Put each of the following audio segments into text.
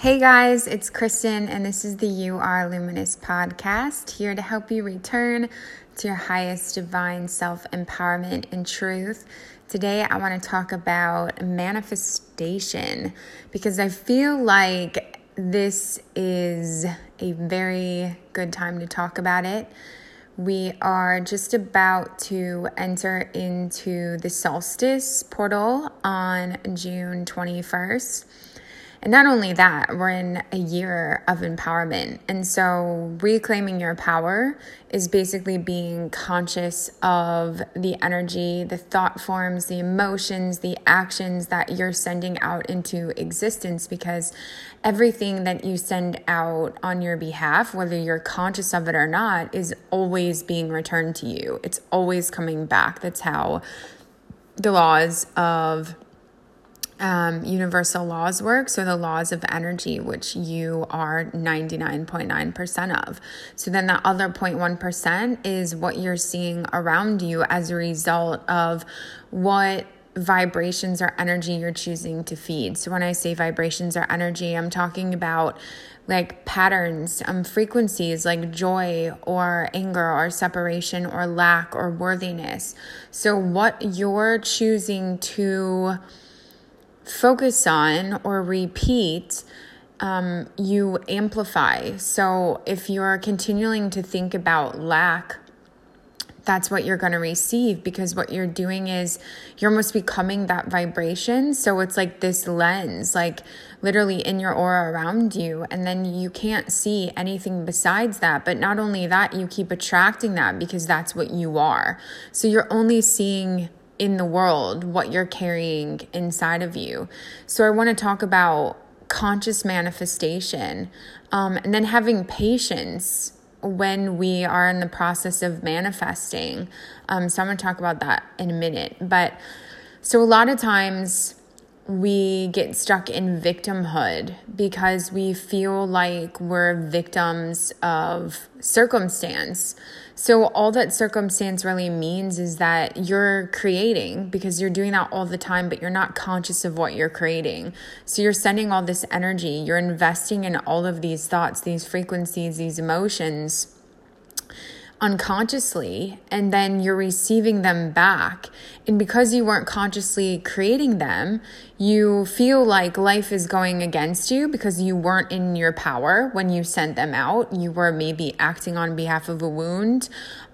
Hey guys, it's Kristen, and this is the You Are Luminous podcast, here to help you return to your highest divine self empowerment and truth. Today, I want to talk about manifestation because I feel like this is a very good time to talk about it. We are just about to enter into the solstice portal on June 21st. And not only that, we're in a year of empowerment. And so reclaiming your power is basically being conscious of the energy, the thought forms, the emotions, the actions that you're sending out into existence because everything that you send out on your behalf, whether you're conscious of it or not, is always being returned to you. It's always coming back. That's how the laws of um, universal laws work. So, the laws of energy, which you are 99.9% of. So, then that other 0.1% is what you're seeing around you as a result of what vibrations or energy you're choosing to feed. So, when I say vibrations or energy, I'm talking about like patterns, um, frequencies like joy or anger or separation or lack or worthiness. So, what you're choosing to focus on or repeat, um, you amplify. So if you're continuing to think about lack, that's what you're going to receive because what you're doing is you're almost becoming that vibration. So it's like this lens, like literally in your aura around you. And then you can't see anything besides that. But not only that, you keep attracting that because that's what you are. So you're only seeing in the world, what you're carrying inside of you. So, I want to talk about conscious manifestation um, and then having patience when we are in the process of manifesting. Um, so, I'm going to talk about that in a minute. But so, a lot of times, we get stuck in victimhood because we feel like we're victims of circumstance. So, all that circumstance really means is that you're creating because you're doing that all the time, but you're not conscious of what you're creating. So, you're sending all this energy, you're investing in all of these thoughts, these frequencies, these emotions unconsciously and then you're receiving them back. And because you weren't consciously creating them, you feel like life is going against you because you weren't in your power when you sent them out. You were maybe acting on behalf of a wound.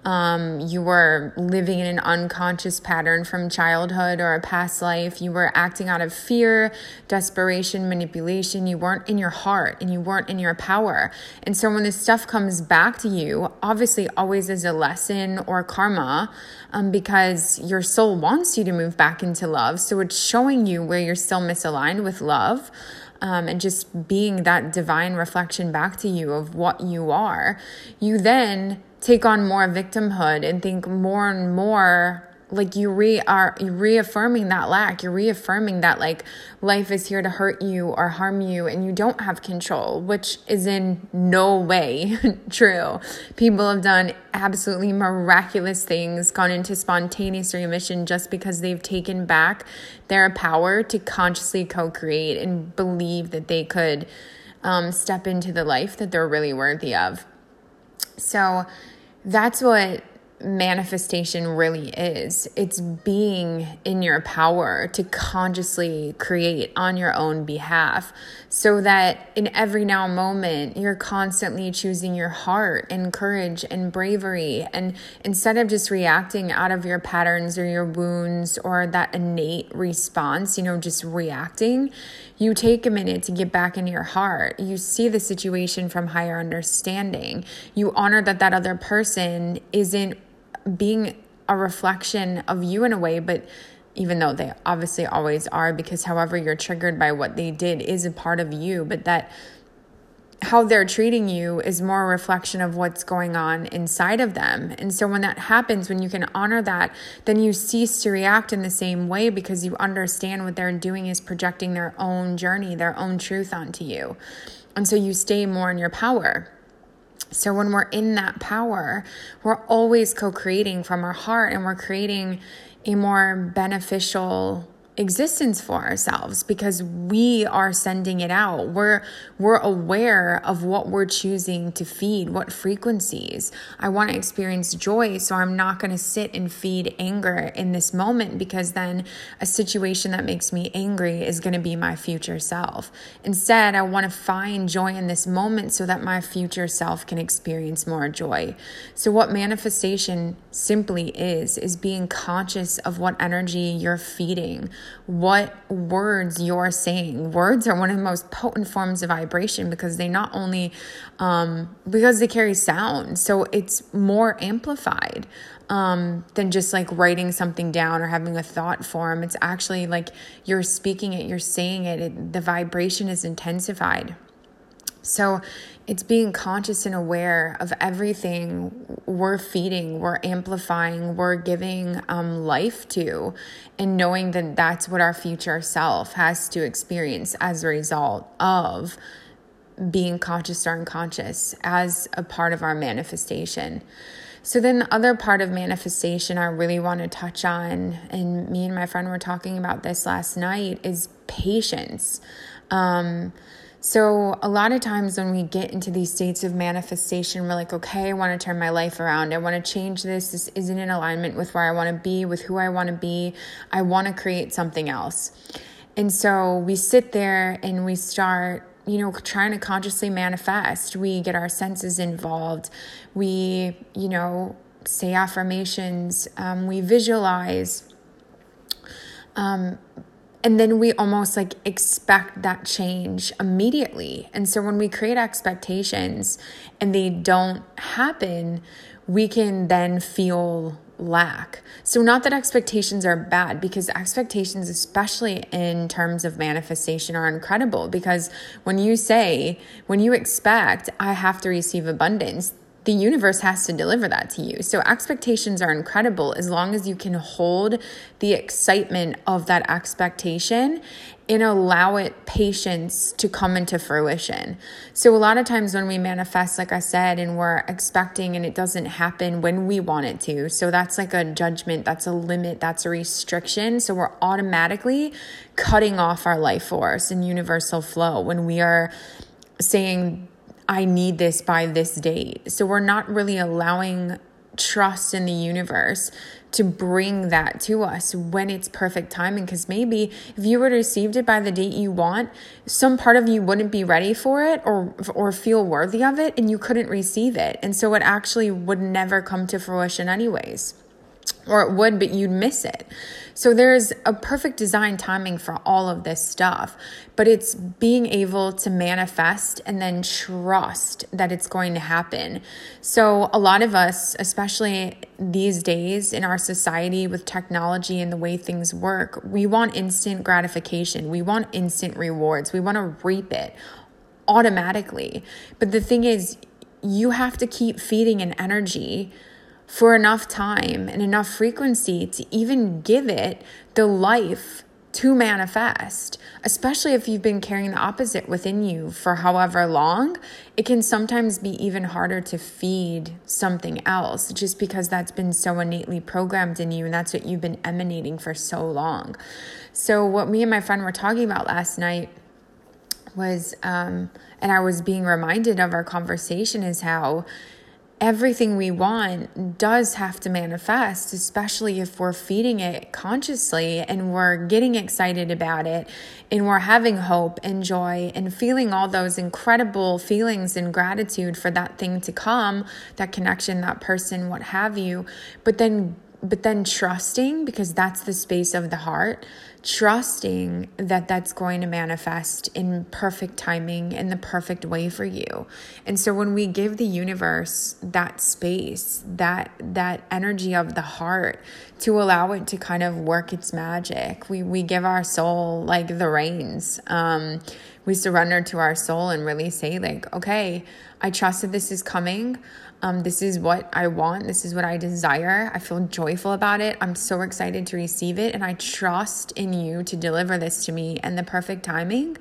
Um, you were living in an unconscious pattern from childhood or a past life. You were acting out of fear, desperation, manipulation. You weren't in your heart and you weren't in your power. And so when this stuff comes back to you, obviously, always as a lesson or karma, um, because your soul wants you to move back into love. So it's showing you where you're still misaligned with love. Um, and just being that divine reflection back to you of what you are, you then take on more victimhood and think more and more like you re are reaffirming that lack. You're reaffirming that like life is here to hurt you or harm you and you don't have control which is in no way true. People have done absolutely miraculous things gone into spontaneous remission just because they've taken back their power to consciously co-create and believe that they could um, step into the life that they're really worthy of so that's what manifestation really is. It's being in your power to consciously create on your own behalf so that in every now moment you're constantly choosing your heart and courage and bravery and instead of just reacting out of your patterns or your wounds or that innate response, you know, just reacting, you take a minute to get back into your heart. You see the situation from higher understanding. You honor that that other person isn't being a reflection of you in a way, but even though they obviously always are, because however you're triggered by what they did is a part of you, but that how they're treating you is more a reflection of what's going on inside of them. And so when that happens, when you can honor that, then you cease to react in the same way because you understand what they're doing is projecting their own journey, their own truth onto you. And so you stay more in your power. So when we're in that power, we're always co creating from our heart and we're creating a more beneficial existence for ourselves because we are sending it out. We're we're aware of what we're choosing to feed, what frequencies. I want to experience joy, so I'm not going to sit and feed anger in this moment because then a situation that makes me angry is going to be my future self. Instead, I want to find joy in this moment so that my future self can experience more joy. So what manifestation simply is is being conscious of what energy you're feeding what words you're saying. Words are one of the most potent forms of vibration because they not only um, because they carry sound, so it's more amplified um, than just like writing something down or having a thought form. It's actually like you're speaking it, you're saying it, it the vibration is intensified. So it's being conscious and aware of everything we're feeding, we're amplifying, we're giving um, life to, and knowing that that's what our future self has to experience as a result of being conscious or unconscious as a part of our manifestation. So, then the other part of manifestation I really want to touch on, and me and my friend were talking about this last night, is patience. Um, so, a lot of times when we get into these states of manifestation, we're like, okay, I want to turn my life around. I want to change this. This isn't in alignment with where I want to be, with who I want to be. I want to create something else. And so we sit there and we start, you know, trying to consciously manifest. We get our senses involved. We, you know, say affirmations. Um, we visualize. Um, and then we almost like expect that change immediately. And so when we create expectations and they don't happen, we can then feel lack. So, not that expectations are bad, because expectations, especially in terms of manifestation, are incredible. Because when you say, when you expect, I have to receive abundance, the universe has to deliver that to you. So expectations are incredible as long as you can hold the excitement of that expectation and allow it patience to come into fruition. So a lot of times when we manifest like I said and we're expecting and it doesn't happen when we want it to. So that's like a judgment, that's a limit, that's a restriction. So we're automatically cutting off our life force and universal flow when we are saying I need this by this date. So we're not really allowing trust in the universe to bring that to us when it's perfect timing. Because maybe if you would have received it by the date you want some part of you wouldn't be ready for it or or feel worthy of it and you couldn't receive it. And so it actually would never come to fruition anyways or it would, but you'd miss it. So there's a perfect design timing for all of this stuff, but it's being able to manifest and then trust that it's going to happen. So a lot of us, especially these days in our society with technology and the way things work, we want instant gratification. We want instant rewards. We want to reap it automatically. But the thing is, you have to keep feeding an energy for enough time and enough frequency to even give it the life to manifest, especially if you've been carrying the opposite within you for however long, it can sometimes be even harder to feed something else just because that's been so innately programmed in you and that's what you've been emanating for so long. So, what me and my friend were talking about last night was, um, and I was being reminded of our conversation, is how everything we want does have to manifest, especially if we're feeding it consciously and we're getting excited about it and we're having hope and joy and feeling all those incredible feelings and gratitude for that thing to come, that connection, that person, what have you. But then but then trusting because that's the space of the heart trusting that that's going to manifest in perfect timing in the perfect way for you. And so when we give the universe that space that that energy of the heart to allow it to kind of work its magic we we give our soul like the reins. Um we surrender to our soul and really say like okay i trust that this is coming um, this is what I want. This is what I desire. I feel joyful about it. I'm so excited to receive it. And I trust in you to deliver this to me and the perfect timing.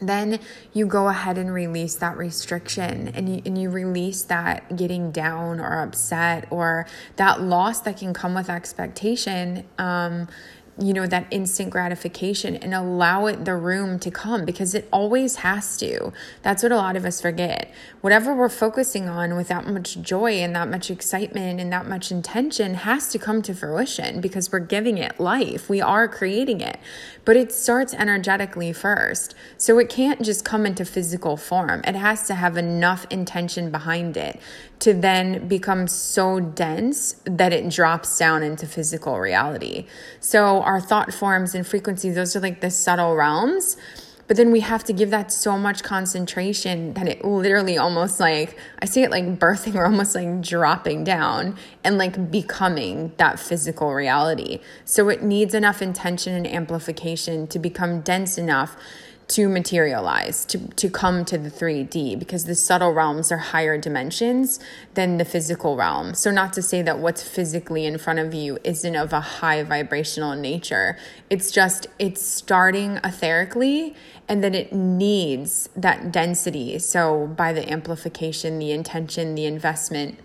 Then you go ahead and release that restriction and you, and you release that getting down or upset or that loss that can come with expectation. Um, you know, that instant gratification and allow it the room to come because it always has to. That's what a lot of us forget. Whatever we're focusing on with that much joy and that much excitement and that much intention has to come to fruition because we're giving it life. We are creating it. But it starts energetically first. So it can't just come into physical form. It has to have enough intention behind it to then become so dense that it drops down into physical reality. So our thought forms and frequencies, those are like the subtle realms. But then we have to give that so much concentration that it literally almost like, I see it like birthing or almost like dropping down and like becoming that physical reality. So it needs enough intention and amplification to become dense enough to materialize, to, to come to the 3D, because the subtle realms are higher dimensions than the physical realm. So, not to say that what's physically in front of you isn't of a high vibrational nature. It's just, it's starting etherically and then it needs that density. So, by the amplification, the intention, the investment,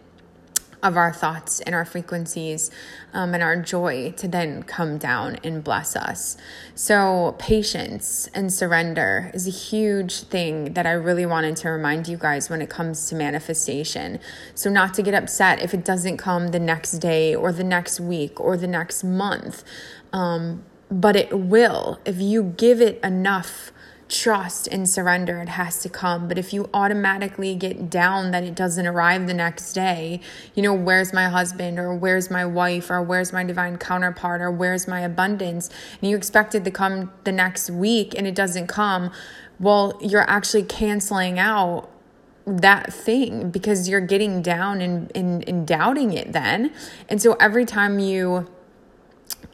of our thoughts and our frequencies um, and our joy to then come down and bless us. So, patience and surrender is a huge thing that I really wanted to remind you guys when it comes to manifestation. So, not to get upset if it doesn't come the next day or the next week or the next month, um, but it will if you give it enough trust and surrender, it has to come. But if you automatically get down that it doesn't arrive the next day, you know, where's my husband or where's my wife or where's my divine counterpart or where's my abundance, and you expect it to come the next week and it doesn't come, well, you're actually canceling out that thing because you're getting down and, and, and doubting it then. And so every time you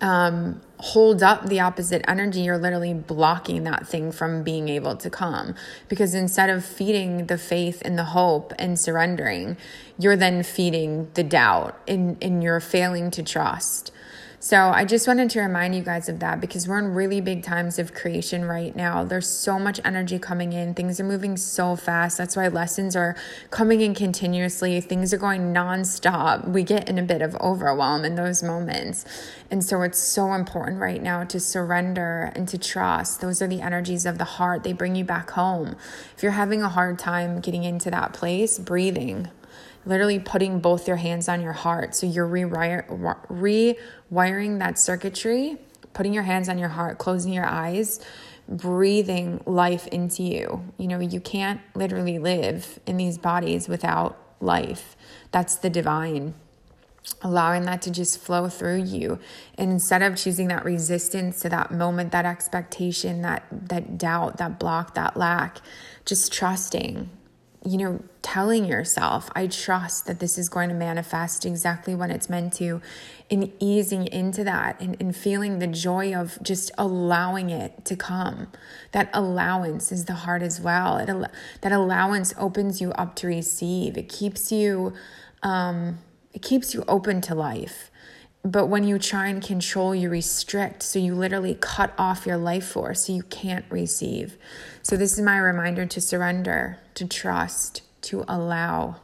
um, hold up the opposite energy, you're literally blocking that thing from being able to come. Because instead of feeding the faith and the hope and surrendering, you're then feeding the doubt and, and you're failing to trust. So I just wanted to remind you guys of that because we're in really big times of creation right now. There's so much energy coming in. Things are moving so fast. That's why lessons are coming in continuously. Things are going nonstop. We get in a bit of overwhelm in those moments. And so it's so important right now to surrender and to trust. Those are the energies of the heart. They bring you back home. If you're having a hard time getting into that place, breathing literally putting both your hands on your heart. So you're rewiring that circuitry, putting your hands on your heart, closing your eyes, breathing life into you. You know, you can't literally live in these bodies without life. That's the divine. Allowing that to just flow through you. And instead of choosing that resistance to that moment, that expectation, that that doubt, that block, that lack, just trusting you know, telling yourself, I trust that this is going to manifest exactly when it's meant to, and easing into that and, and feeling the joy of just allowing it to come. That allowance is the heart as well. It, that allowance opens you up to receive. It keeps you, um, it keeps you open to life. But when you try and control, you restrict. So you literally cut off your life force so you can't receive. So this is my reminder to surrender, to trust, to allow.